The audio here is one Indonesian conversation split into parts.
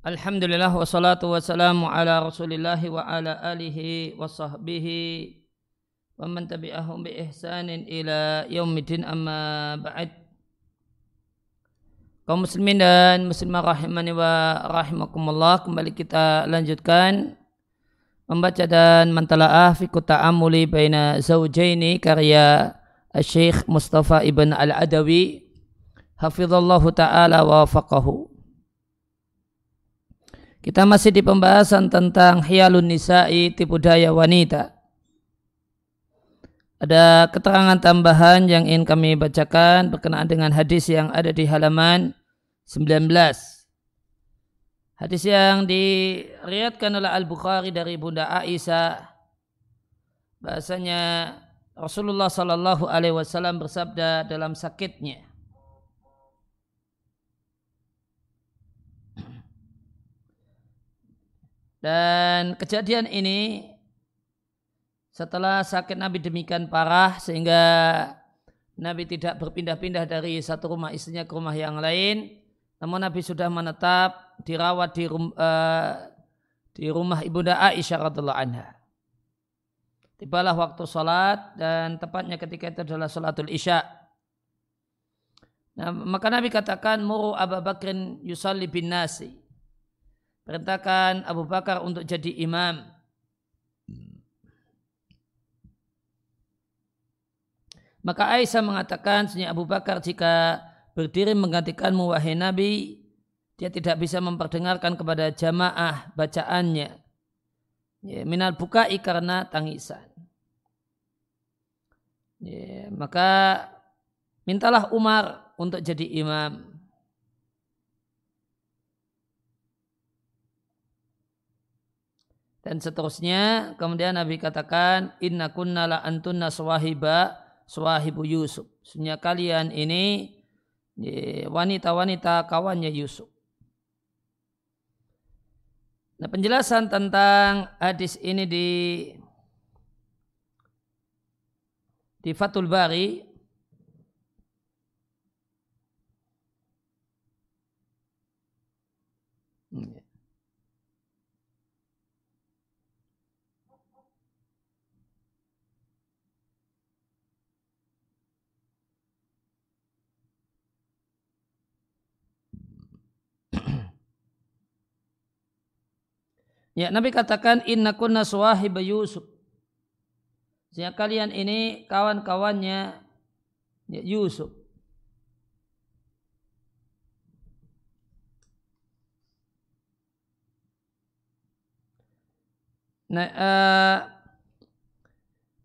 Alhamdulillah wassalatu wassalamu ala wa ala alihi wa sahbihi wa man tabi'ahum bi ihsanin ila yaumidin amma ba'd kaum muslimin dan muslimah rahimani wa rahimakumullah kembali kita lanjutkan membaca dan mentalaah fi ta'amuli baina zawjaini karya Syekh Mustafa Ibn Al-Adawi hafizallahu taala wa faqahu kita masih di pembahasan tentang hialun nisa'i tipu daya wanita. Ada keterangan tambahan yang ingin kami bacakan berkenaan dengan hadis yang ada di halaman 19. Hadis yang diriatkan oleh Al-Bukhari dari Bunda Aisyah bahasanya Rasulullah Sallallahu Alaihi Wasallam bersabda dalam sakitnya Dan kejadian ini setelah sakit Nabi demikian parah sehingga Nabi tidak berpindah-pindah dari satu rumah istrinya ke rumah yang lain. Namun Nabi sudah menetap dirawat di, rum, uh, di rumah ibunda Aisyah radhiallahu anha. Tibalah waktu sholat dan tepatnya ketika itu adalah sholatul isya. Nah, maka Nabi katakan muru Abu Bakrin yusalli bin nasi perintahkan Abu Bakar untuk jadi imam. Maka Aisyah mengatakan, Senya Abu Bakar jika berdiri menggantikanmu wahai Nabi, dia tidak bisa memperdengarkan kepada jamaah bacaannya. Ya, minal bukai karena tangisan. Ya, maka mintalah Umar untuk jadi imam. Dan seterusnya kemudian Nabi katakan inna kunna la antunna swahiba swahibu Yusuf. Sebenarnya kalian ini wanita-wanita kawannya Yusuf. Nah penjelasan tentang hadis ini di di Fatul Bari Ya, Nabi katakan inna kunna suwahib Yusuf. Sehingga kalian ini kawan-kawannya ya, Yusuf. Nah, uh,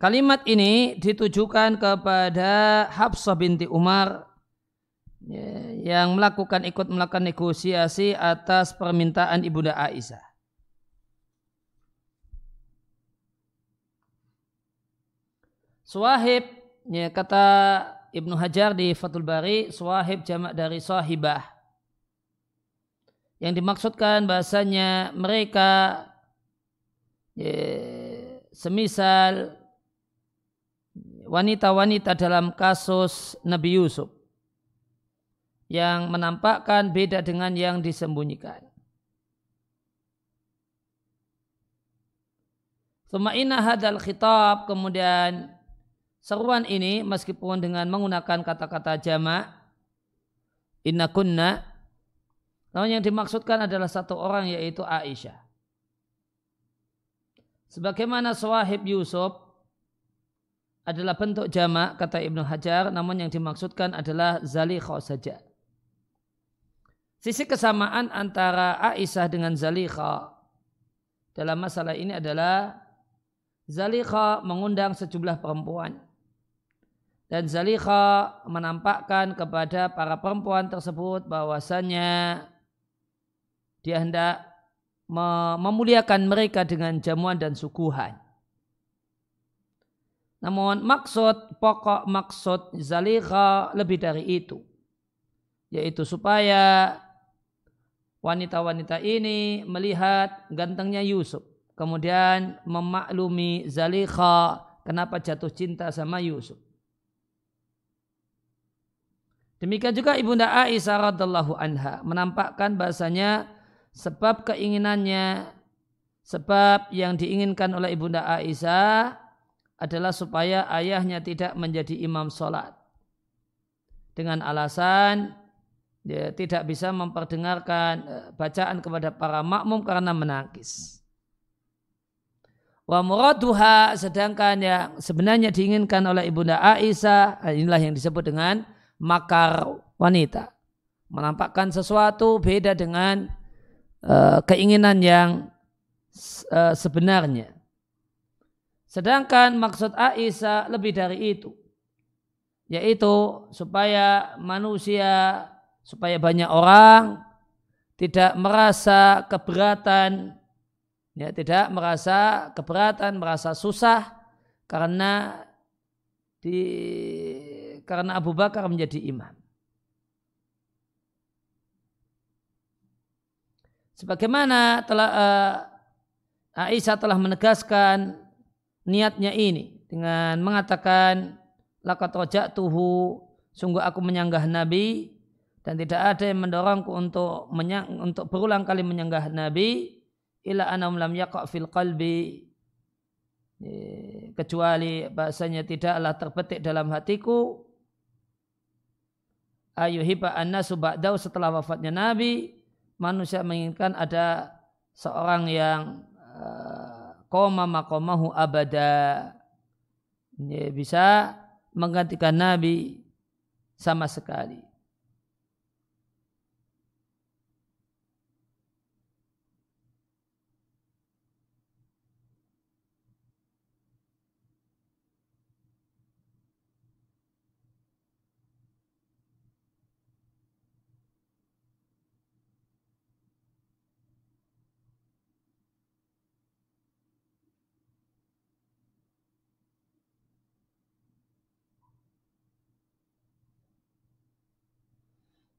kalimat ini ditujukan kepada Hafsah binti Umar ya, yang melakukan ikut melakukan negosiasi atas permintaan ibunda Aisyah. Suahib, ya, kata Ibnu Hajar di Fathul Bari, suahib jamak dari sahibah. Yang dimaksudkan bahasanya mereka ya, semisal wanita-wanita dalam kasus Nabi Yusuf yang menampakkan beda dengan yang disembunyikan. Suma hadal khitab kemudian Seruan ini meskipun dengan menggunakan kata-kata jamak inna kunna namun yang dimaksudkan adalah satu orang yaitu Aisyah. Sebagaimana Suahib Yusuf adalah bentuk jamak kata Ibnu Hajar namun yang dimaksudkan adalah Zalikha saja. Sisi kesamaan antara Aisyah dengan Zalikha dalam masalah ini adalah Zalikha mengundang sejumlah perempuan dan Zalikha menampakkan kepada para perempuan tersebut bahwasannya dia hendak memuliakan mereka dengan jamuan dan suguhan. Namun maksud pokok maksud Zalikha lebih dari itu. Yaitu supaya wanita-wanita ini melihat gantengnya Yusuf. Kemudian memaklumi Zalikha kenapa jatuh cinta sama Yusuf. Demikian juga Ibunda Aisyah radhiallahu anha menampakkan bahasanya sebab keinginannya sebab yang diinginkan oleh ibunda Aisyah adalah supaya ayahnya tidak menjadi imam sholat dengan alasan dia tidak bisa memperdengarkan eh, bacaan kepada para makmum karena menangis. Wa muraduha sedangkan yang sebenarnya diinginkan oleh ibunda Aisyah inilah yang disebut dengan makar wanita. Menampakkan sesuatu beda dengan uh, keinginan yang uh, sebenarnya. Sedangkan maksud Aisyah lebih dari itu. Yaitu supaya manusia supaya banyak orang tidak merasa keberatan ya tidak merasa keberatan merasa susah karena di karena Abu Bakar menjadi imam. Sebagaimana telah uh, Aisyah telah menegaskan niatnya ini dengan mengatakan laqad raja'tuhu sungguh aku menyanggah Nabi dan tidak ada yang mendorongku untuk menyang, untuk berulang kali menyanggah Nabi ila anam lam yaqa fil qalbi. Kecuali bahasanya tidaklah terpetik dalam hatiku ayuhiba annasu ba'dau setelah wafatnya Nabi manusia menginginkan ada seorang yang koma makomahu abada. Bisa menggantikan Nabi sama sekali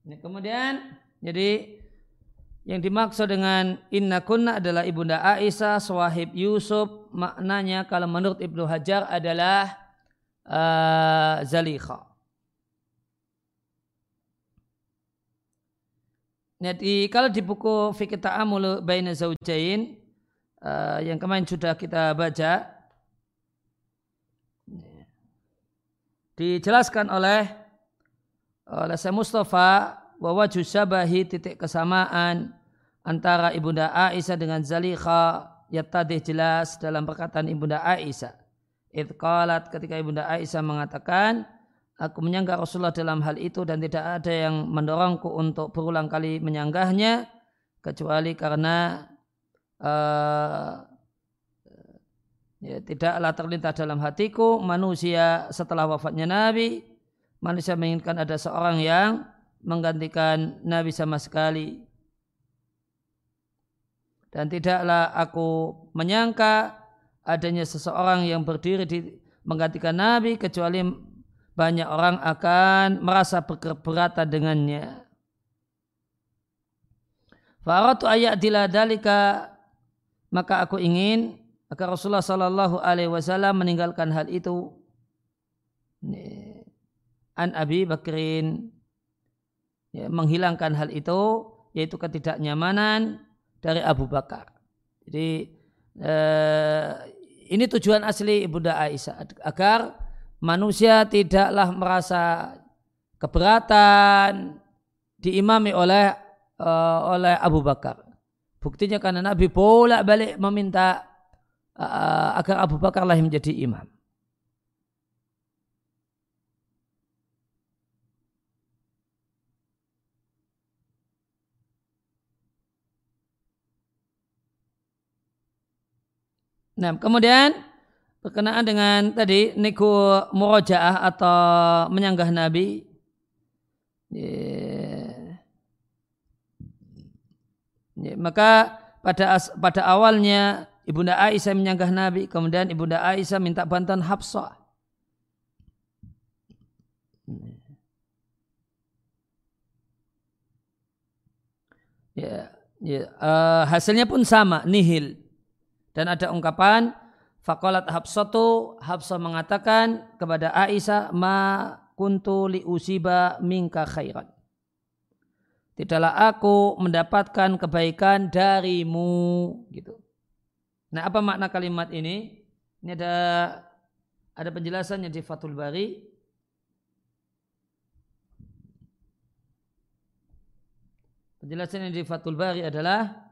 Ini kemudian jadi yang dimaksud dengan inna kunna adalah ibunda Aisyah, swahib Yusuf. Maknanya kalau menurut Ibnu Hajar adalah uh, Zalikha. Jadi kalau di buku Fikih Ta'amul Baina Zawjain uh, yang kemarin sudah kita baca dijelaskan oleh oleh saya Mustafa bahwa jusabahi titik kesamaan antara ibunda Aisyah dengan Zalikha tadi jelas dalam perkataan ibunda Aisyah. Itqalat ketika ibunda Aisyah mengatakan aku menyanggah Rasulullah dalam hal itu dan tidak ada yang mendorongku untuk berulang kali menyanggahnya kecuali karena uh, ya, tidaklah terlintas dalam hatiku manusia setelah wafatnya Nabi manusia menginginkan ada seorang yang menggantikan Nabi sama sekali. Dan tidaklah aku menyangka adanya seseorang yang berdiri di menggantikan Nabi kecuali banyak orang akan merasa berkeberatan dengannya. Faratu ayat diladalika maka aku ingin agar Rasulullah Sallallahu Alaihi Wasallam meninggalkan hal itu an Abi Bakrin ya, menghilangkan hal itu yaitu ketidaknyamanan dari Abu Bakar. Jadi eh, ini tujuan asli Ibunda Aisyah agar manusia tidaklah merasa keberatan diimami oleh uh, oleh Abu Bakar. Buktinya karena Nabi bolak-balik meminta uh, agar Abu Bakar lah yang menjadi imam. Nah, kemudian berkenaan dengan tadi niku murojaah atau menyanggah Nabi. Yeah. Yeah, maka pada pada awalnya Ibunda Aisyah menyanggah Nabi, kemudian Ibunda Aisyah minta bantuan Hafsah. Ya, ya uh, hasilnya pun sama, nihil. Dan ada ungkapan Fakolat Habsatu Habsah mengatakan kepada Aisyah ma kuntu li usiba minka khairan. tidaklah aku mendapatkan kebaikan darimu gitu. Nah, apa makna kalimat ini? Ini ada ada penjelasannya di Fathul Bari. Penjelasannya di Fathul Bari adalah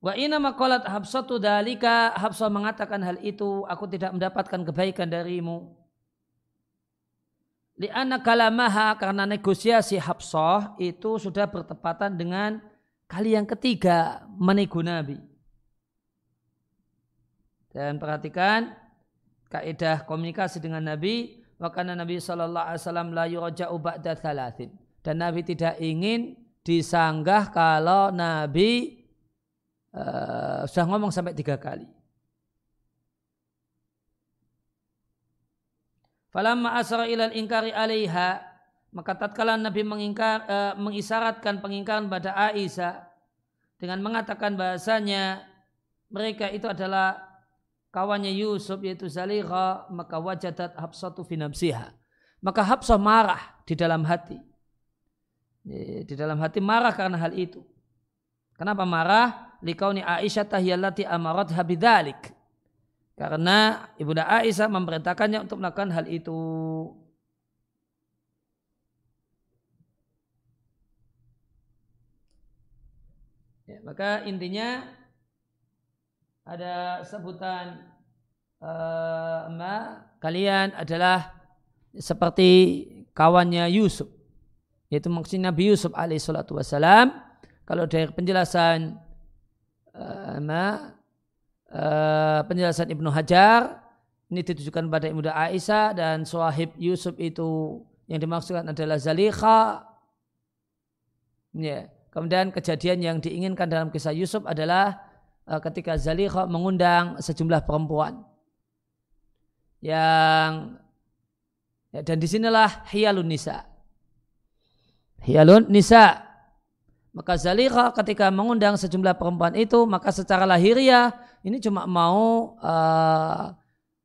Wa inna maqalat Habsatu dalika Habsah mengatakan hal itu aku tidak mendapatkan kebaikan darimu. Lianna kalamaha karena negosiasi Habsah itu sudah bertepatan dengan kali yang ketiga menego Nabi. Dan perhatikan kaidah komunikasi dengan Nabi wakana Nabi sallallahu alaihi wasallam la yurja'u ba'da. Dan Nabi tidak ingin disanggah kalau Nabi uh, sudah ngomong sampai tiga kali. Falamma asra ilal ingkari alaiha maka tatkala Nabi mengingkar, uh, mengisyaratkan pengingkaran pada Aisyah dengan mengatakan bahasanya mereka itu adalah kawannya Yusuf yaitu Zalikha maka wajadat Habsatu finamsiha maka Habsah marah di dalam hati. Di dalam hati marah karena hal itu. Kenapa marah likauni Aisyah tahiyallati amarat habidalik. Karena Ibunda Aisyah memerintahkannya untuk melakukan hal itu. Ya, maka intinya ada sebutan uh, kalian adalah seperti kawannya Yusuf yaitu maksudnya Nabi Yusuf alaihissalatu wassalam kalau dari penjelasan uh, uh, penjelasan Ibnu Hajar ini ditujukan pada Ibnu Aisyah dan Suahib Yusuf itu yang dimaksudkan adalah Zalikha. Ya. Kemudian kejadian yang diinginkan dalam kisah Yusuf adalah uh, ketika Zalikha mengundang sejumlah perempuan yang ya, dan di sinilah hiyalun nisa. Hiyalun nisa maka Zalikha ketika mengundang sejumlah perempuan itu, maka secara lahiriah ini cuma mau uh,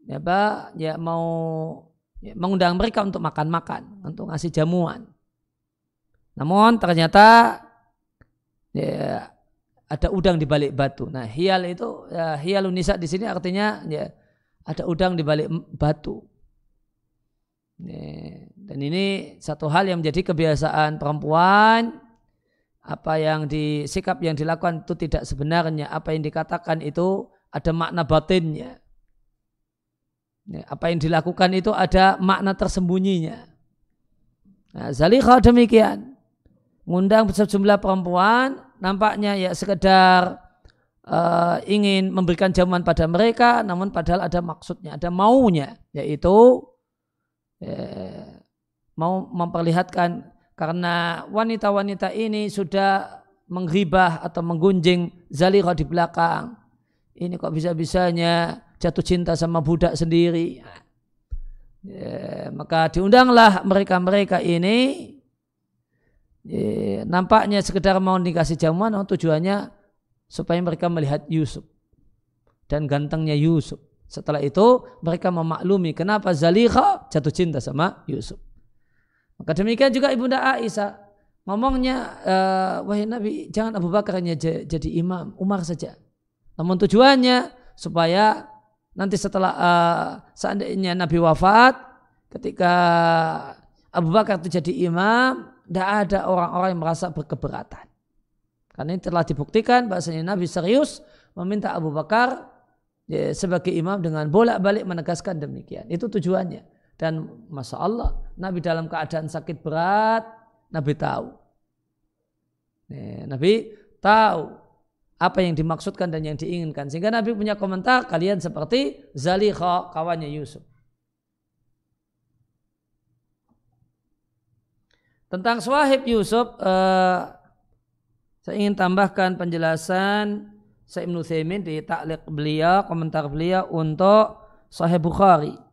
ya, apa, ya mau ya, mengundang mereka untuk makan-makan, untuk ngasih jamuan. Namun ternyata ya, ada udang di balik batu. Nah, hial itu ya, di sini artinya ya ada udang di balik batu. Dan ini satu hal yang menjadi kebiasaan perempuan apa yang di sikap yang dilakukan itu tidak sebenarnya. Apa yang dikatakan itu ada makna batinnya. Ya, apa yang dilakukan itu ada makna tersembunyinya. Nah, Zalikha demikian. Ngundang sejumlah perempuan nampaknya ya sekedar uh, ingin memberikan jamuan pada mereka namun padahal ada maksudnya ada maunya yaitu ya, mau memperlihatkan karena wanita-wanita ini sudah menghibah atau menggunjing Zalira di belakang. Ini kok bisa-bisanya jatuh cinta sama budak sendiri. Ya, maka diundanglah mereka-mereka ini. Ya, nampaknya sekedar mau dikasih jamuan, oh, tujuannya supaya mereka melihat Yusuf dan gantengnya Yusuf. Setelah itu mereka memaklumi kenapa Zalira jatuh cinta sama Yusuf. Maka demikian juga Ibunda Aisyah. Ngomongnya uh, wahai Nabi jangan Abu Bakar hanya jadi imam Umar saja. Namun tujuannya supaya nanti setelah uh, seandainya Nabi wafat ketika Abu Bakar itu jadi imam tidak ada orang-orang yang merasa berkeberatan. Karena ini telah dibuktikan bahasanya Nabi serius meminta Abu Bakar ya, sebagai imam dengan bolak-balik menegaskan demikian. Itu tujuannya dan Masya Allah, Nabi dalam keadaan sakit berat, Nabi tahu. Nabi tahu apa yang dimaksudkan dan yang diinginkan. Sehingga Nabi punya komentar, kalian seperti Zalikha, kawannya Yusuf. Tentang Swahib Yusuf, eh, saya ingin tambahkan penjelasan Sa'ib Nuthaimin di taklik beliau, komentar beliau untuk Sahih Bukhari.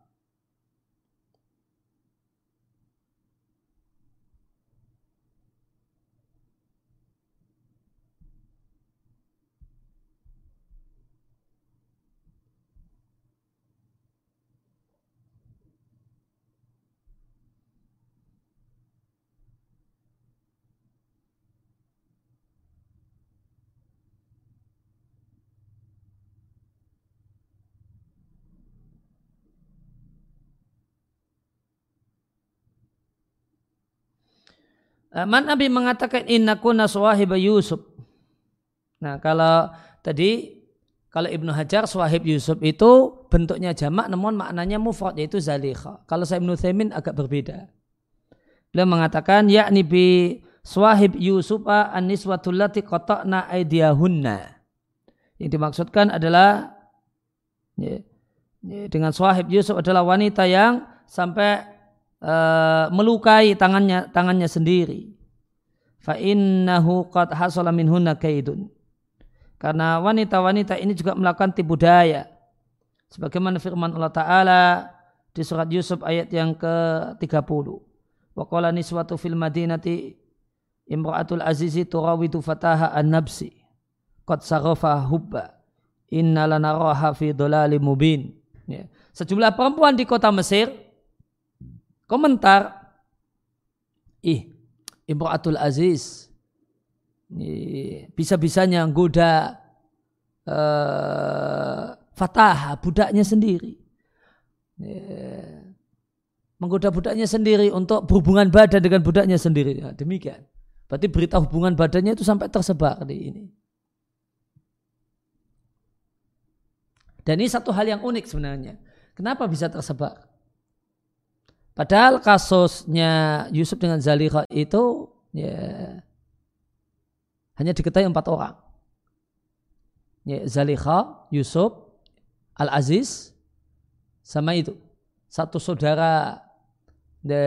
Man Nabi mengatakan inna kunna suwahiba Yusuf. Nah kalau tadi kalau Ibnu Hajar suahib Yusuf itu bentuknya jamak namun maknanya mufrad yaitu zalikha. Kalau saya Ibnu Thaimin agak berbeda. Beliau mengatakan yakni bi suahib Yusufa an-niswatul lati qata'na aydiyahunna. Yang dimaksudkan adalah ya, ya, dengan suahib Yusuf adalah wanita yang sampai uh, melukai tangannya tangannya sendiri. Fa innahu qad hasala minhunna kaidun. Karena wanita-wanita ini juga melakukan tipu daya. Sebagaimana firman Allah taala di surat Yusuf ayat yang ke-30 wa qala niswatu fil madinati imra'atul azizi turawidu fataha an-nabsi qad sarafa hubba. Inna lanaraha fi dhalalim mubin. Ya. sejumlah perempuan di kota Mesir komentar. Ih Imra'atul Aziz. Bisa-bisanya goda uh, Fatah budaknya sendiri. Menggoda budaknya sendiri untuk berhubungan badan dengan budaknya sendiri. Ya, demikian. Berarti berita hubungan badannya itu sampai tersebar di ini. Dan ini satu hal yang unik sebenarnya. Kenapa bisa tersebar Padahal kasusnya Yusuf dengan Zaliqa itu ya hanya diketahui empat orang. Ya, Zaliqa, Yusuf, Al-Aziz, sama itu. Satu saudara de,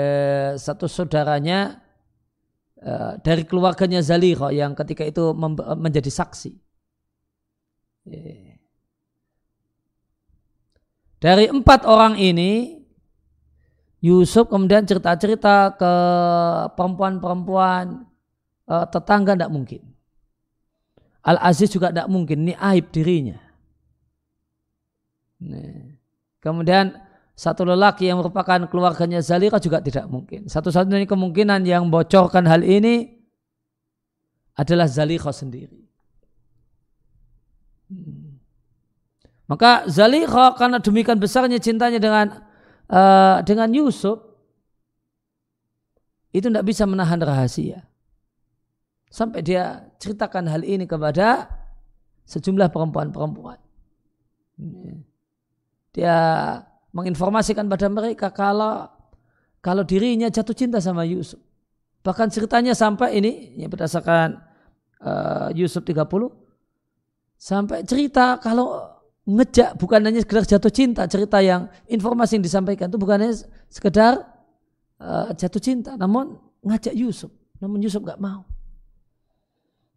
satu saudaranya uh, dari keluarganya Zaliqa yang ketika itu menjadi saksi. Ya. Dari empat orang ini Yusuf kemudian cerita-cerita ke perempuan-perempuan uh, tetangga tidak mungkin. Al-Aziz juga tidak mungkin, ini aib dirinya. Nih. Kemudian satu lelaki yang merupakan keluarganya Zalika juga tidak mungkin. Satu-satunya kemungkinan yang bocorkan hal ini adalah Zalika sendiri. Hmm. Maka Zalika karena demikian besarnya cintanya dengan uh, dengan Yusuf itu tidak bisa menahan rahasia. Sampai dia ceritakan hal ini kepada sejumlah perempuan-perempuan. Dia menginformasikan pada mereka kalau kalau dirinya jatuh cinta sama Yusuf. Bahkan ceritanya sampai ini ya berdasarkan uh, Yusuf 30 sampai cerita kalau ngejak bukan hanya sekedar jatuh cinta cerita yang informasi yang disampaikan itu bukan hanya sekedar uh, jatuh cinta namun ngajak Yusuf. Namun Yusuf gak mau.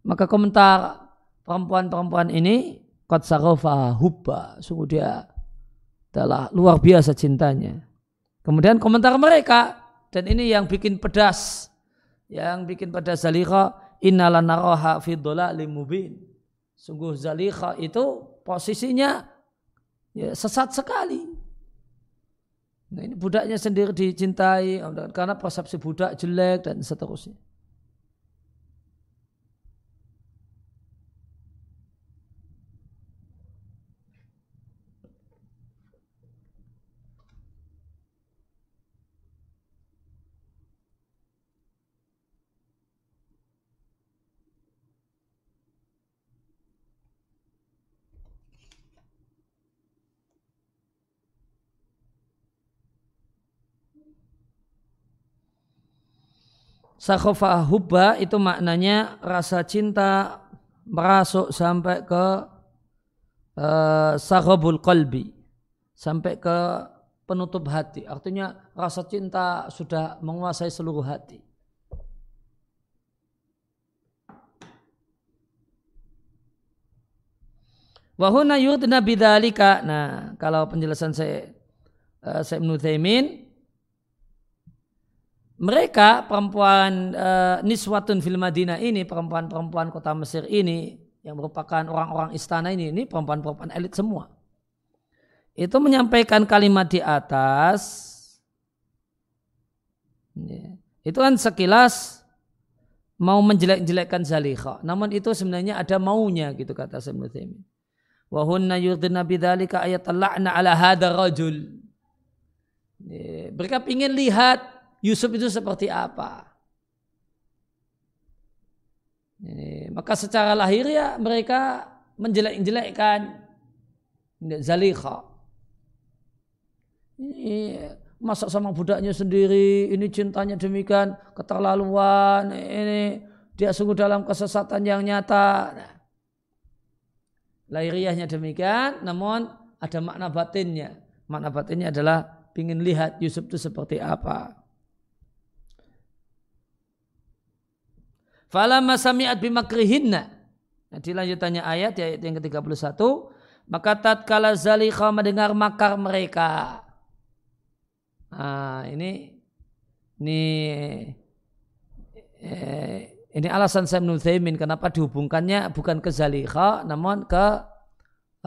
Maka komentar perempuan-perempuan ini kot sarofa hubba. Sungguh dia adalah luar biasa cintanya. Kemudian komentar mereka dan ini yang bikin pedas yang bikin pedas Zalika innalanaraha fi limubin sungguh Zalika itu posisinya ya, sesat sekali. Nah, ini budaknya sendiri dicintai karena persepsi budak jelek dan seterusnya. Sakhofa hubba itu maknanya rasa cinta merasuk sampai ke uh, sakhobul qalbi sampai ke penutup hati artinya rasa cinta sudah menguasai seluruh hati Wahuna yudna bidalika. Nah, kalau penjelasan saya uh, saya Ibnu mereka perempuan uh, niswatun fil Madinah ini perempuan-perempuan kota Mesir ini yang merupakan orang-orang istana ini ini perempuan-perempuan elit semua. Itu menyampaikan kalimat di atas. Ya, itu kan sekilas mau menjelek-jelekkan Zalikha. Namun itu sebenarnya ada maunya gitu kata Taimin wa hunna yurdina bidzalika ayat la'na ala hadha rajul. Ya, mereka ingin lihat Yusuf itu seperti apa? maka secara lahir ya mereka menjelek-jelekkan Zalikha. Ini masak sama budaknya sendiri, ini cintanya demikian, keterlaluan, ini dia sungguh dalam kesesatan yang nyata. Nah, lahiriahnya demikian, namun ada makna batinnya. Makna batinnya adalah ingin lihat Yusuf itu seperti apa. Falamma sami'at bimakrihinna. Nah, dilanjutannya ayat, ayat yang ke-31. Maka tatkala Zalikha mendengar makar mereka. Nah, ini ini eh, ini alasan saya Thaimin kenapa dihubungkannya bukan ke Zalikha namun ke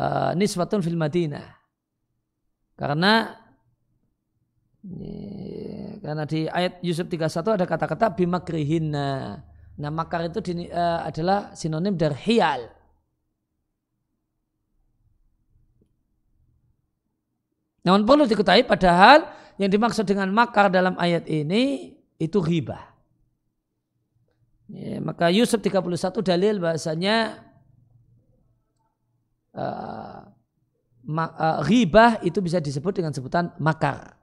uh, Nisbatun fil Madinah. Karena karena di ayat Yusuf 31 ada kata-kata bimakrihinna. Nah makar itu di, uh, adalah sinonim dari hial. Namun perlu diketahui padahal yang dimaksud dengan makar dalam ayat ini itu riba. Ya, maka Yusuf 31 dalil bahasanya uh, ma, uh, ribah itu bisa disebut dengan sebutan makar.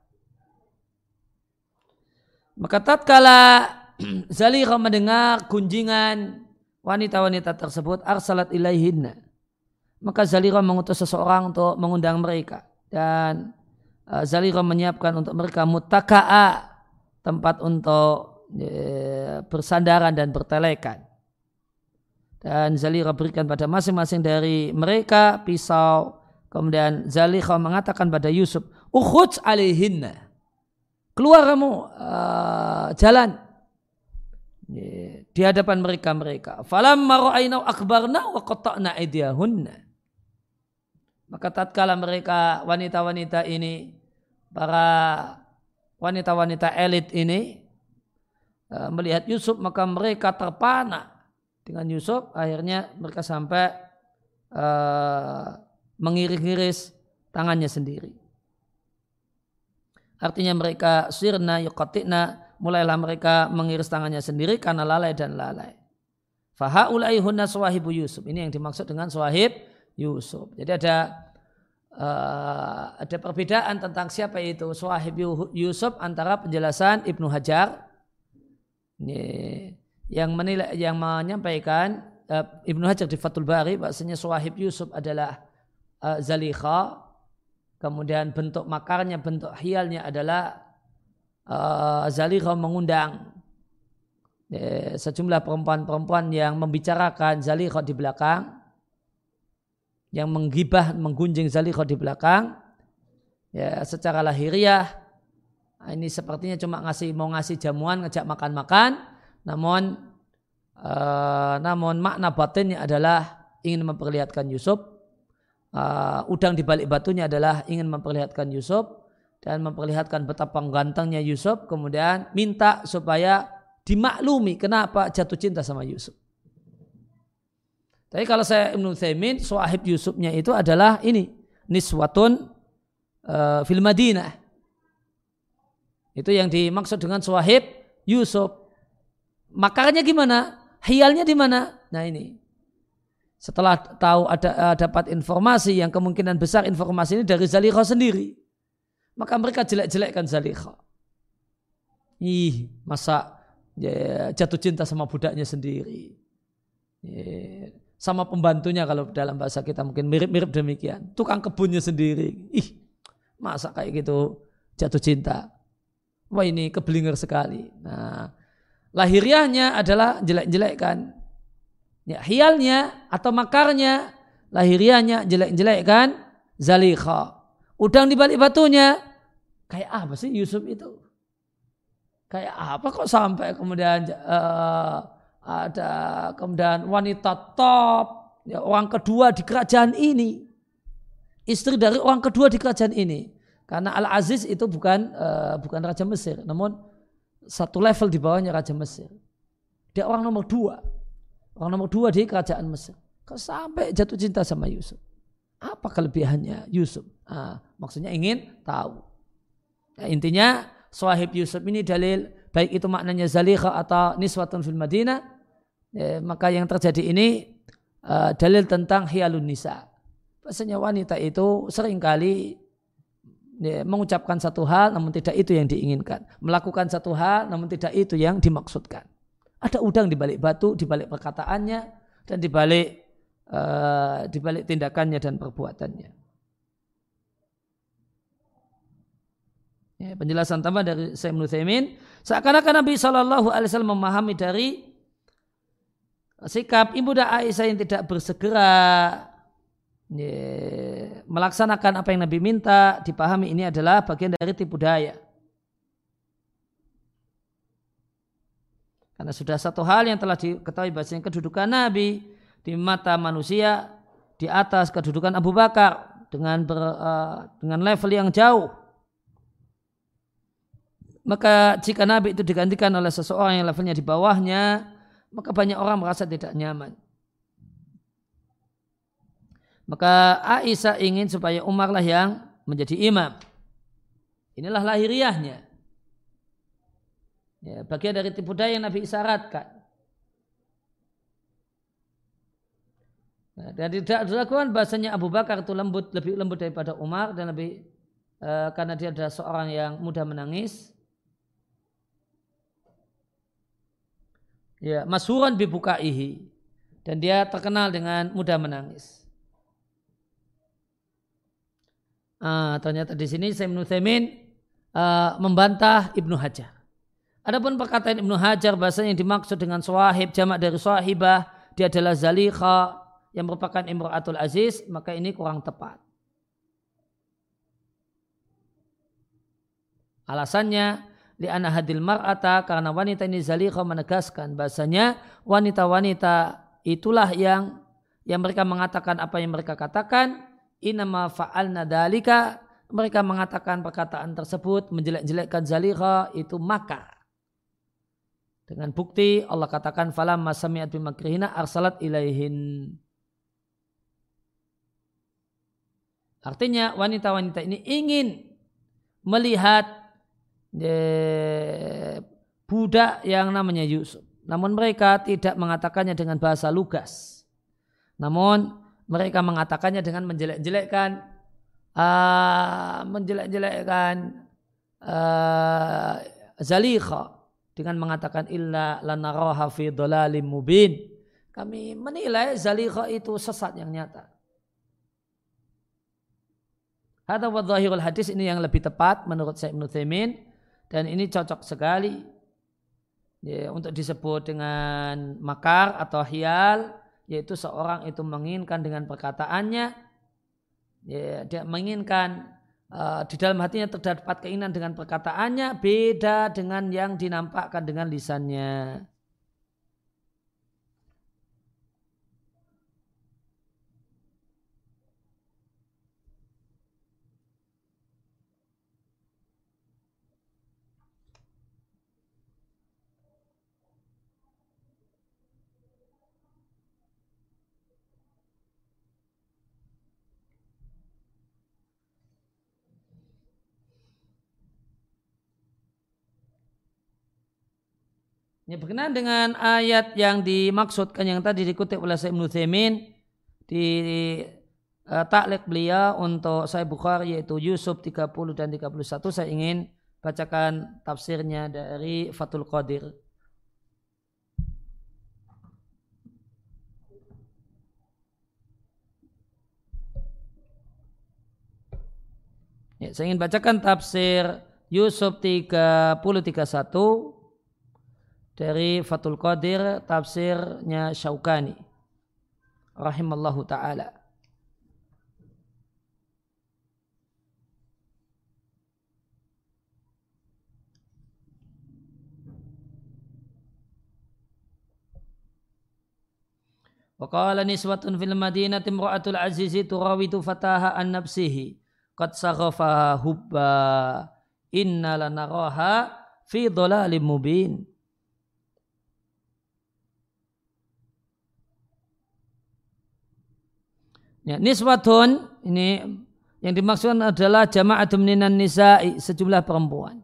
Maka tatkala Zalira mendengar kunjingan wanita-wanita tersebut arsalat ilaihinna. Maka Zalira mengutus seseorang untuk mengundang mereka dan uh, menyiapkan untuk mereka mutaka'a tempat untuk uh, bersandaran dan bertelekan. Dan Zalira berikan pada masing-masing dari mereka pisau. Kemudian Zalira mengatakan pada Yusuf, "Ukhuj alaihinna." Keluar kamu uh, jalan di hadapan mereka mereka. Falam mara'ainau akbarna wa qata'na aydiyahunna. Maka tatkala mereka wanita-wanita ini para wanita-wanita elit ini eh, melihat Yusuf maka mereka terpana dengan Yusuf akhirnya mereka sampai uh, mengiris-iris tangannya sendiri. Artinya mereka sirna yuqatina mulailah mereka mengiris tangannya sendiri karena lalai dan lalai. Fahaulai hunna Yusuf. Ini yang dimaksud dengan suwahib Yusuf. Jadi ada uh, ada perbedaan tentang siapa itu suwahib Yusuf antara penjelasan Ibnu Hajar ini, yang menilai yang menyampaikan uh, Ibnu Hajar di Fathul Bari bahasanya suwahib Yusuf adalah uh, Zalikha kemudian bentuk makarnya bentuk hialnya adalah uh, mengundang ya, sejumlah perempuan-perempuan yang membicarakan Zaliha di belakang yang menggibah, menggunjing Zaliha di belakang ya secara lahiriah. Nah, ini sepertinya cuma ngasih mau ngasih jamuan ngejak makan-makan. Namun uh, namun makna batinnya adalah ingin memperlihatkan Yusuf. Uh, udang di balik batunya adalah ingin memperlihatkan Yusuf dan memperlihatkan betapa gantengnya Yusuf kemudian minta supaya dimaklumi kenapa jatuh cinta sama Yusuf. Tapi kalau saya Ibnu Thaimin, suahib Yusufnya itu adalah ini niswatun uh, fil Madinah. Itu yang dimaksud dengan suahib Yusuf. Makarnya gimana? Hialnya di mana? Nah ini. Setelah tahu ada uh, dapat informasi yang kemungkinan besar informasi ini dari Zalikha sendiri maka mereka jelek-jelekkan Zalikha. Ih, masa ya, jatuh cinta sama budaknya sendiri. Ya, sama pembantunya kalau dalam bahasa kita mungkin mirip-mirip demikian. Tukang kebunnya sendiri. Ih, masa kayak gitu jatuh cinta. Wah ini kebelinger sekali. Nah, lahiriahnya adalah jelek-jelekkan. Ya, hialnya atau makarnya, lahiriahnya jelek-jelekkan Zalikha. Udang di balik batunya. Kayak apa sih Yusuf itu? Kayak apa kok sampai kemudian uh, ada kemudian wanita top, ya, orang kedua di kerajaan ini. Istri dari orang kedua di kerajaan ini. Karena Al-Aziz itu bukan uh, bukan Raja Mesir, namun satu level di bawahnya Raja Mesir. Dia orang nomor dua. Orang nomor dua di kerajaan Mesir. Kok sampai jatuh cinta sama Yusuf? Apa kelebihannya Yusuf? Nah, maksudnya ingin tahu. Nah, intinya Suahib Yusuf ini dalil baik itu maknanya Zalikha atau Niswatun fil Madinah Ya, maka yang terjadi ini uh, dalil tentang hialun nisa. Bahasanya wanita itu sering kali ya, mengucapkan satu hal namun tidak itu yang diinginkan. Melakukan satu hal namun tidak itu yang dimaksudkan. Ada udang di balik batu, di balik perkataannya dan di balik uh, di balik tindakannya dan perbuatannya. Ya, penjelasan tambah dari Sayyid Nuthamin, seakan-akan Nabi Shallallahu Alaihi Wasallam memahami dari sikap ibu dan Aisyah yang tidak bersegera ya, melaksanakan apa yang Nabi minta, dipahami ini adalah bagian dari tipu daya. Karena sudah satu hal yang telah diketahui bahasanya kedudukan Nabi di mata manusia di atas kedudukan Abu Bakar dengan ber, uh, dengan level yang jauh maka jika Nabi itu digantikan oleh seseorang yang levelnya di bawahnya, maka banyak orang merasa tidak nyaman. Maka Aisyah ingin supaya Umar lah yang menjadi imam. Inilah lahiriahnya. Ya, bagian dari tipu daya yang Nabi isyaratkan. Nah, dan tidak dilakukan bahasanya Abu Bakar itu lembut lebih lembut daripada Umar dan lebih uh, karena dia adalah seorang yang mudah menangis ya masuran bibukaihi dan dia terkenal dengan mudah menangis. Ah, ternyata di sini saya Nuthaimin uh, membantah Ibnu Hajar. Adapun perkataan Ibnu Hajar bahasa yang dimaksud dengan swahib jamak dari swahibah dia adalah zalikha yang merupakan imra'atul aziz maka ini kurang tepat. Alasannya li'anna hadil mar'ata karena wanita ini zalikha menegaskan bahasanya wanita-wanita itulah yang yang mereka mengatakan apa yang mereka katakan. Inama fa'alna dalika mereka mengatakan perkataan tersebut menjelek-jelekkan zalikha itu makar. Dengan bukti Allah katakan falam masami'at bimakrihina arsalat ilaihin. Artinya wanita-wanita ini ingin melihat budak yang namanya Yusuf. Namun mereka tidak mengatakannya dengan bahasa lugas. Namun mereka mengatakannya dengan menjelek-jelekkan uh, menjelek-jelekkan uh, zalikha dengan mengatakan illa lanaraha fi dhalalim mubin. Kami menilai zalikha itu sesat yang nyata. Hadza wa hadis ini yang lebih tepat menurut Syekh Ibnu dan ini cocok sekali ya, untuk disebut dengan makar atau hial yaitu seorang itu menginginkan dengan perkataannya ya, dia menginginkan uh, di dalam hatinya terdapat keinginan dengan perkataannya beda dengan yang dinampakkan dengan lisannya. Ini berkenaan dengan ayat yang dimaksudkan yang tadi dikutip oleh Syekh Ibnu di uh, taklek beliau untuk saya Bukhari yaitu Yusuf 30 dan 31 saya ingin bacakan tafsirnya dari Fatul Qadir. Ya, saya ingin bacakan tafsir Yusuf 30 31 dari Fatul Qadir tafsirnya Syaukani rahimallahu taala. Wa niswatun fil madinati imra'atul azizi turawidu fataha an nafsihi qad saghafa hubba inna lanaraha fi dhalalim mubin. Ya, niswatun ini yang dimaksud adalah jama'atun minan nisa'i sejumlah perempuan.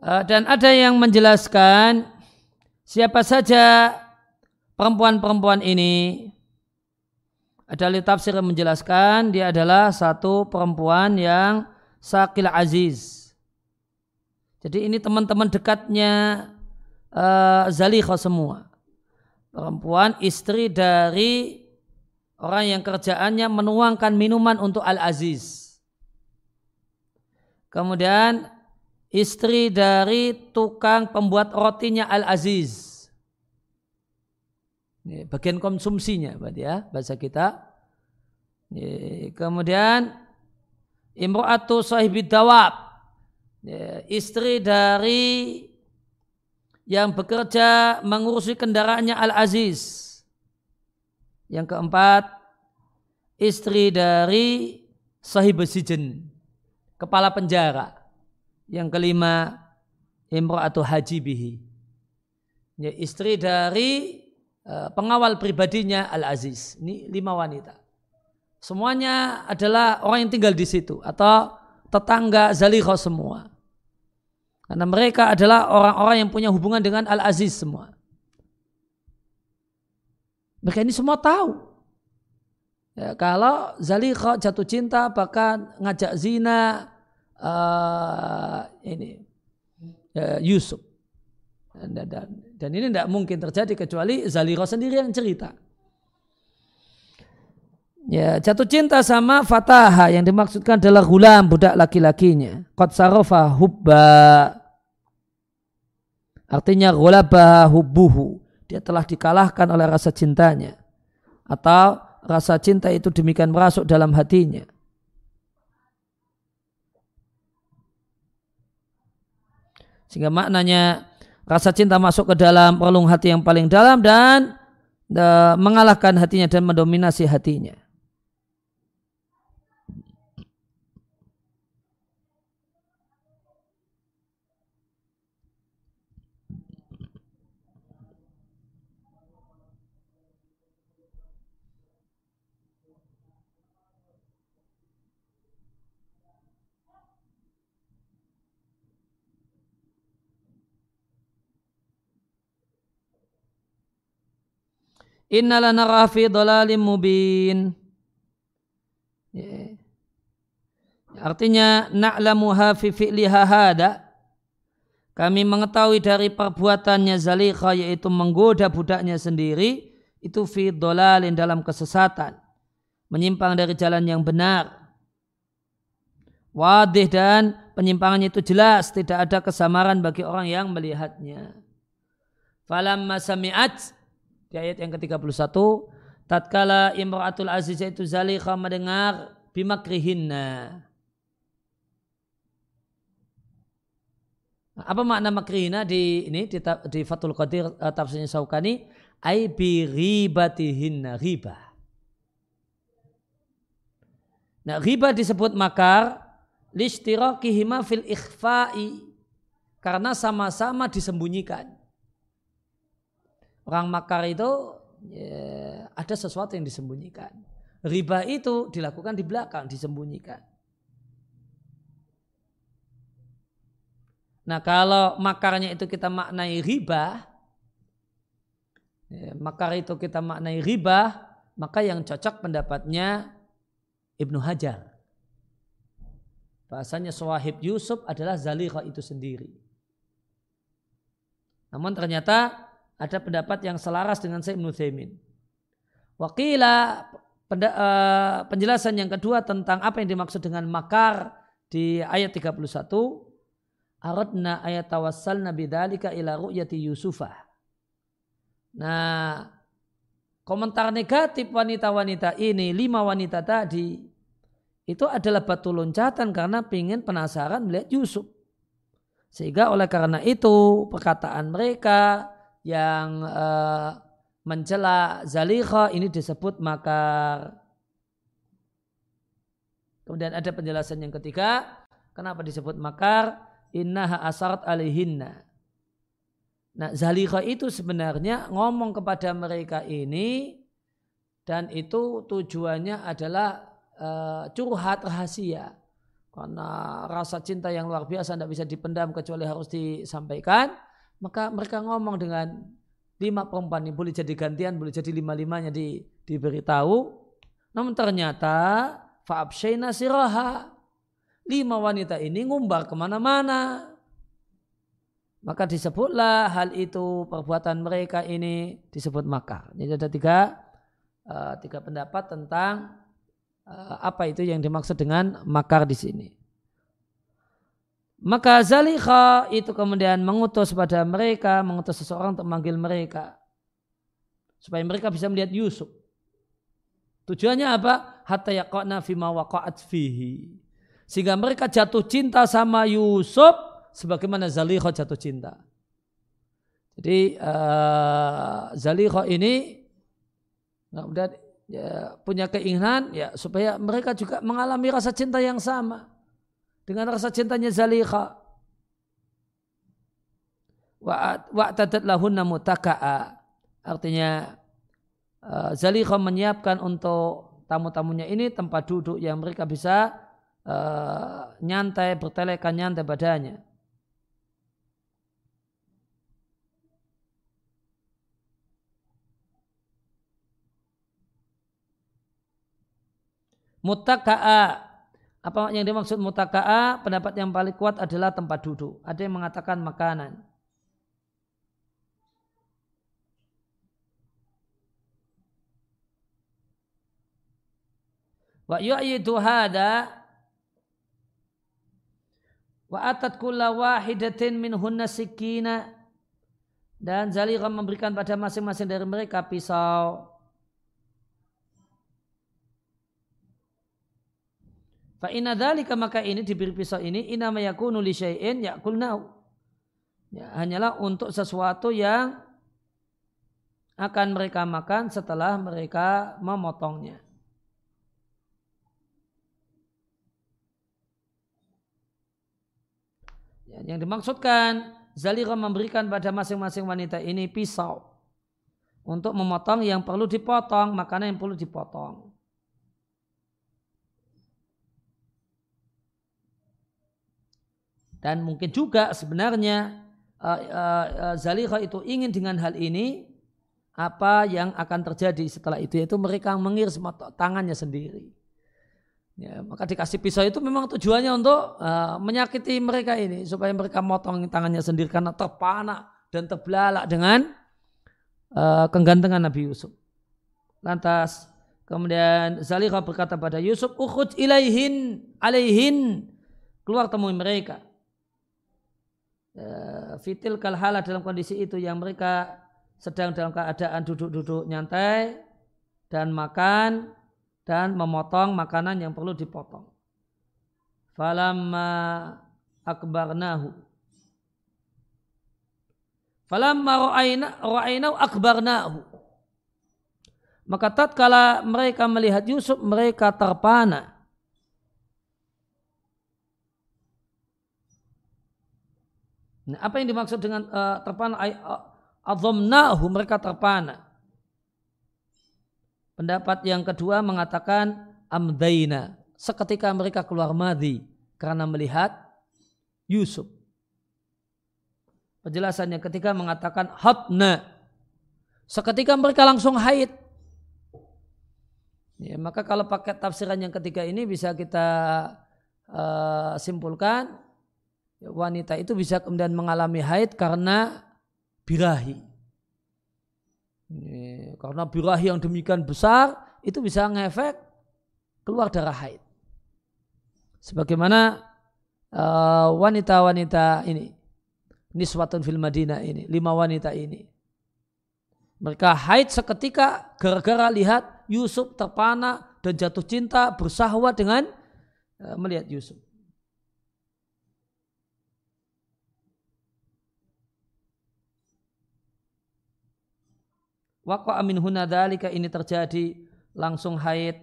Eh, dan ada yang menjelaskan siapa saja perempuan-perempuan ini ada tafsir yang menjelaskan dia adalah satu perempuan yang sakil aziz. Jadi ini teman-teman dekatnya uh, Zalikha semua. Perempuan istri dari orang yang kerjaannya menuangkan minuman untuk Al-Aziz. Kemudian istri dari tukang pembuat rotinya Al-Aziz. Bagian konsumsinya berarti ya bahasa kita. Kemudian imro'atu sahibid dawab. Istri dari yang bekerja mengurusi kendaraannya Al-Aziz. Yang keempat, istri dari sahib sijen, kepala penjara. Yang kelima, imra'atu haji bihi. Ya, istri dari uh, pengawal pribadinya Al-Aziz. Ini lima wanita. Semuanya adalah orang yang tinggal di situ atau tetangga Zalikho semua. Karena mereka adalah orang-orang yang punya hubungan dengan Al-Aziz semua. Mereka ini semua tahu. Ya, kalau Zalikha jatuh cinta bahkan ngajak zina uh, ini uh, Yusuf. Dan, dan, dan ini tidak mungkin terjadi kecuali Zalikha sendiri yang cerita. Ya, jatuh cinta sama Fataha yang dimaksudkan adalah gulam budak laki-lakinya. Qad sarofa hubba. Artinya gulabah hubbuhu dia telah dikalahkan oleh rasa cintanya atau rasa cinta itu demikian merasuk dalam hatinya. Sehingga maknanya rasa cinta masuk ke dalam relung hati yang paling dalam dan mengalahkan hatinya dan mendominasi hatinya. Innala nara fi mubin. Ya. Artinya na'lamuha fi fi'liha hada. Kami mengetahui dari perbuatannya Zalikha yaitu menggoda budaknya sendiri itu fi dolalin dalam kesesatan. Menyimpang dari jalan yang benar. Wadih dan penyimpangannya itu jelas. Tidak ada kesamaran bagi orang yang melihatnya. Falamma sami'at di ayat yang ke-31 tatkala imra'atul aziz itu Zalikha mendengar bimakrihinna. Apa makna makrihina di ini di, di Fathul Qadir uh, tafsirnya Saukani? Ai bi ribatihinna riba Nah, riba disebut makar listirakihima fil ikhfa'i. Karena sama-sama disembunyikan. Orang makar itu ya, ada sesuatu yang disembunyikan. Riba itu dilakukan di belakang, disembunyikan. Nah kalau makarnya itu kita maknai riba, ya, makar itu kita maknai riba, maka yang cocok pendapatnya Ibnu Hajar. Bahasanya Suwahib Yusuf adalah Zalikha itu sendiri. Namun ternyata ada pendapat yang selaras dengan Syekh Ibnu Thaimin. Wakila eh, penjelasan yang kedua tentang apa yang dimaksud dengan makar di ayat 31 aradna ayat tawassal nabi dalika ila ru'yati yusufah. Nah, komentar negatif wanita-wanita ini, lima wanita tadi, itu adalah batu loncatan karena ingin penasaran melihat Yusuf. Sehingga oleh karena itu perkataan mereka yang uh, mencela Zalikha ini disebut makar. Kemudian ada penjelasan yang ketiga, kenapa disebut makar? Innaha asarat alihinna. Nah, Zalikha itu sebenarnya ngomong kepada mereka ini dan itu tujuannya adalah uh, curhat rahasia karena rasa cinta yang luar biasa tidak bisa dipendam kecuali harus disampaikan maka mereka ngomong dengan lima perempuan ini boleh jadi gantian boleh jadi lima limanya di, diberitahu. Namun ternyata faabshaina siraha. Lima wanita ini ngumbar ke mana-mana. Maka disebutlah hal itu perbuatan mereka ini disebut makar. Jadi ada tiga uh, tiga pendapat tentang Eh, apa itu yang dimaksud dengan makar di sini. Maka Zalikha itu kemudian mengutus pada mereka, mengutus seseorang untuk memanggil mereka. Supaya mereka bisa melihat Yusuf. Tujuannya apa? Hatta yaqa'na fima waqa'at fihi. Sehingga mereka jatuh cinta sama Yusuf sebagaimana Zalikha jatuh cinta. Jadi uh, Zalikha ini ya, punya keinginan ya supaya mereka juga mengalami rasa cinta yang sama dengan rasa cintanya Zalikha. Wa tadat lahunna mutaka'a. Artinya uh, Zalikha menyiapkan untuk tamu-tamunya ini tempat duduk yang mereka bisa uh, nyantai, bertelekan nyantai badannya. Mutaka'a. Apa yang dimaksud mutaka'a? Pendapat yang paling kuat adalah tempat duduk. Ada yang mengatakan makanan. Wa yu'yidu hada wa atat kulla wahidatin min hunna sikina dan Zalira memberikan pada masing-masing dari mereka pisau Fa inna dzalika maka ini diberi pisau ini inama yakunu li syai'in yakulnahu. Ya, hanyalah untuk sesuatu yang akan mereka makan setelah mereka memotongnya. Ya, yang dimaksudkan Zalira memberikan pada masing-masing wanita ini pisau untuk memotong yang perlu dipotong, makanan yang perlu dipotong. Dan mungkin juga sebenarnya uh, uh, uh, Zalikha itu ingin dengan hal ini apa yang akan terjadi setelah itu yaitu mereka mengiris tangannya sendiri. Ya, maka dikasih pisau itu memang tujuannya untuk uh, menyakiti mereka ini supaya mereka motong tangannya sendiri karena terpana dan terbelalak dengan uh, kegantengan Nabi Yusuf. Lantas kemudian Zalikha berkata pada Yusuf, "Ukhud ilaihin alaihin." Keluar temui mereka. Eh, fitil kalhala dalam kondisi itu yang mereka sedang dalam keadaan duduk-duduk nyantai dan makan dan memotong makanan yang perlu dipotong. Falamma akbarnahu. Falamma ra'aynahu akbarnahu. Maka tatkala mereka melihat Yusuf, mereka terpana Nah, apa yang dimaksud dengan uh, terpana? Azomnahu mereka terpana. Pendapat yang kedua mengatakan amdaina. Seketika mereka keluar madi karena melihat Yusuf. Penjelasannya ketika mengatakan hatna. Seketika mereka langsung haid. Ya, maka kalau pakai tafsiran yang ketiga ini bisa kita uh, simpulkan wanita itu bisa kemudian mengalami haid karena birahi. karena birahi yang demikian besar itu bisa ngefek keluar darah haid. Sebagaimana uh, wanita-wanita ini, niswatun fil Madinah ini, lima wanita ini. Mereka haid seketika gara-gara lihat Yusuf terpana dan jatuh cinta bersahwat dengan uh, melihat Yusuf. Waqa amin hunadalika ini terjadi langsung haid.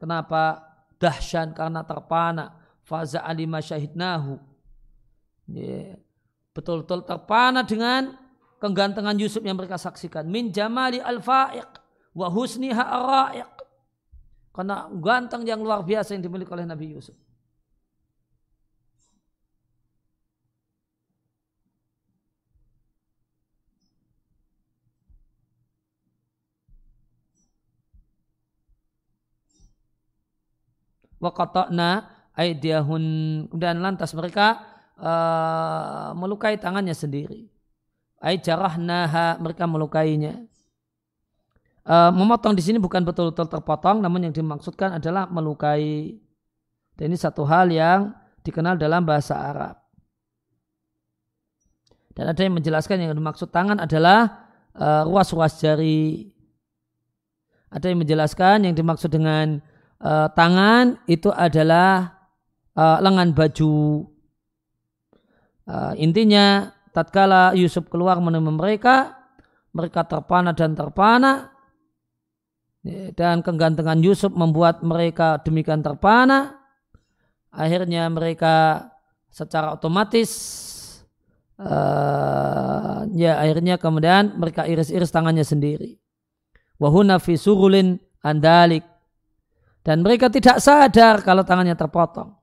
Kenapa? Dahsyan karena terpana. Faza alima syahidnahu. Betul-betul terpana dengan kegantengan Yusuf yang mereka saksikan. Min jamali al-fa'iq wa husniha ar Karena ganteng yang luar biasa yang dimiliki oleh Nabi Yusuf. Waqata'na aidiyahun dan lantas mereka uh, melukai tangannya sendiri. Ai jarahnaha mereka melukainya. Uh, memotong di sini bukan betul-betul terpotong, namun yang dimaksudkan adalah melukai. Dan ini satu hal yang dikenal dalam bahasa Arab. Dan ada yang menjelaskan yang dimaksud tangan adalah uh, ruas-ruas jari. Ada yang menjelaskan yang dimaksud dengan uh, tangan itu adalah uh, lengan baju. Uh, intinya tatkala Yusuf keluar menemui mereka, mereka terpana dan terpana ya, dan kegantengan Yusuf membuat mereka demikian terpana. Akhirnya mereka secara otomatis uh, ya akhirnya kemudian mereka iris-iris tangannya sendiri. Wahuna fi surulin andalik dan mereka tidak sadar kalau tangannya terpotong.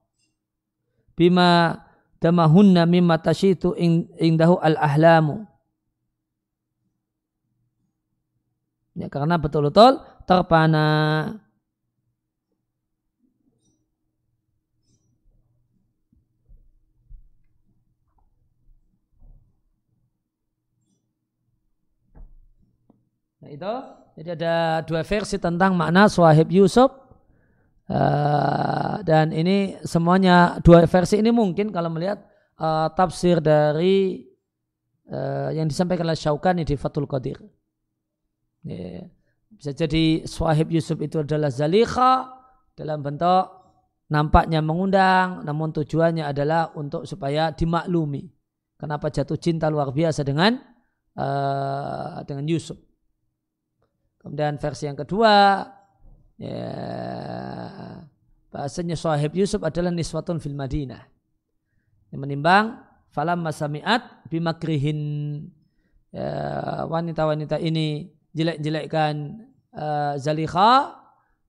Bima damahunna mimma tashitu indahu al-ahlamu. Ya, karena betul-betul terpana. Nah itu, jadi ada dua versi tentang makna suahib Yusuf Uh, dan ini semuanya dua versi ini mungkin kalau melihat uh, tafsir dari uh, yang disampaikan oleh Syaukani di Fathul Qadir. Yeah. Bisa jadi Swahib Yusuf itu adalah Zalikha dalam bentuk nampaknya mengundang, namun tujuannya adalah untuk supaya dimaklumi. Kenapa jatuh cinta luar biasa dengan uh, dengan Yusuf. Kemudian versi yang kedua ya, bahasanya sahib Yusuf adalah niswatun fil Madinah. Yang menimbang falam masamiat bimakrihin ya, wanita-wanita ini jelek-jelekkan uh, Zalikha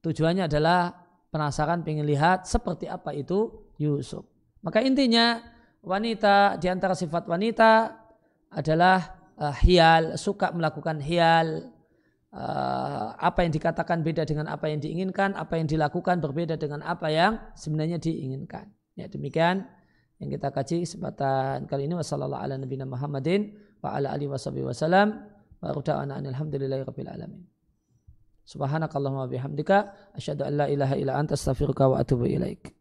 tujuannya adalah penasaran pengen lihat seperti apa itu Yusuf. Maka intinya wanita di antara sifat wanita adalah uh, hial, suka melakukan hial, uh, apa yang dikatakan beda dengan apa yang diinginkan, apa yang dilakukan berbeda dengan apa yang sebenarnya diinginkan. Ya demikian yang kita kaji kesempatan kali ini wasallallahu ala nabiyina Muhammadin wa ala alihi wasallam wa ruta'ana alhamdulillahi rabbil alamin. Subhanakallahumma bihamdika asyhadu an la ilaha illa anta astaghfiruka wa atubu ilaik.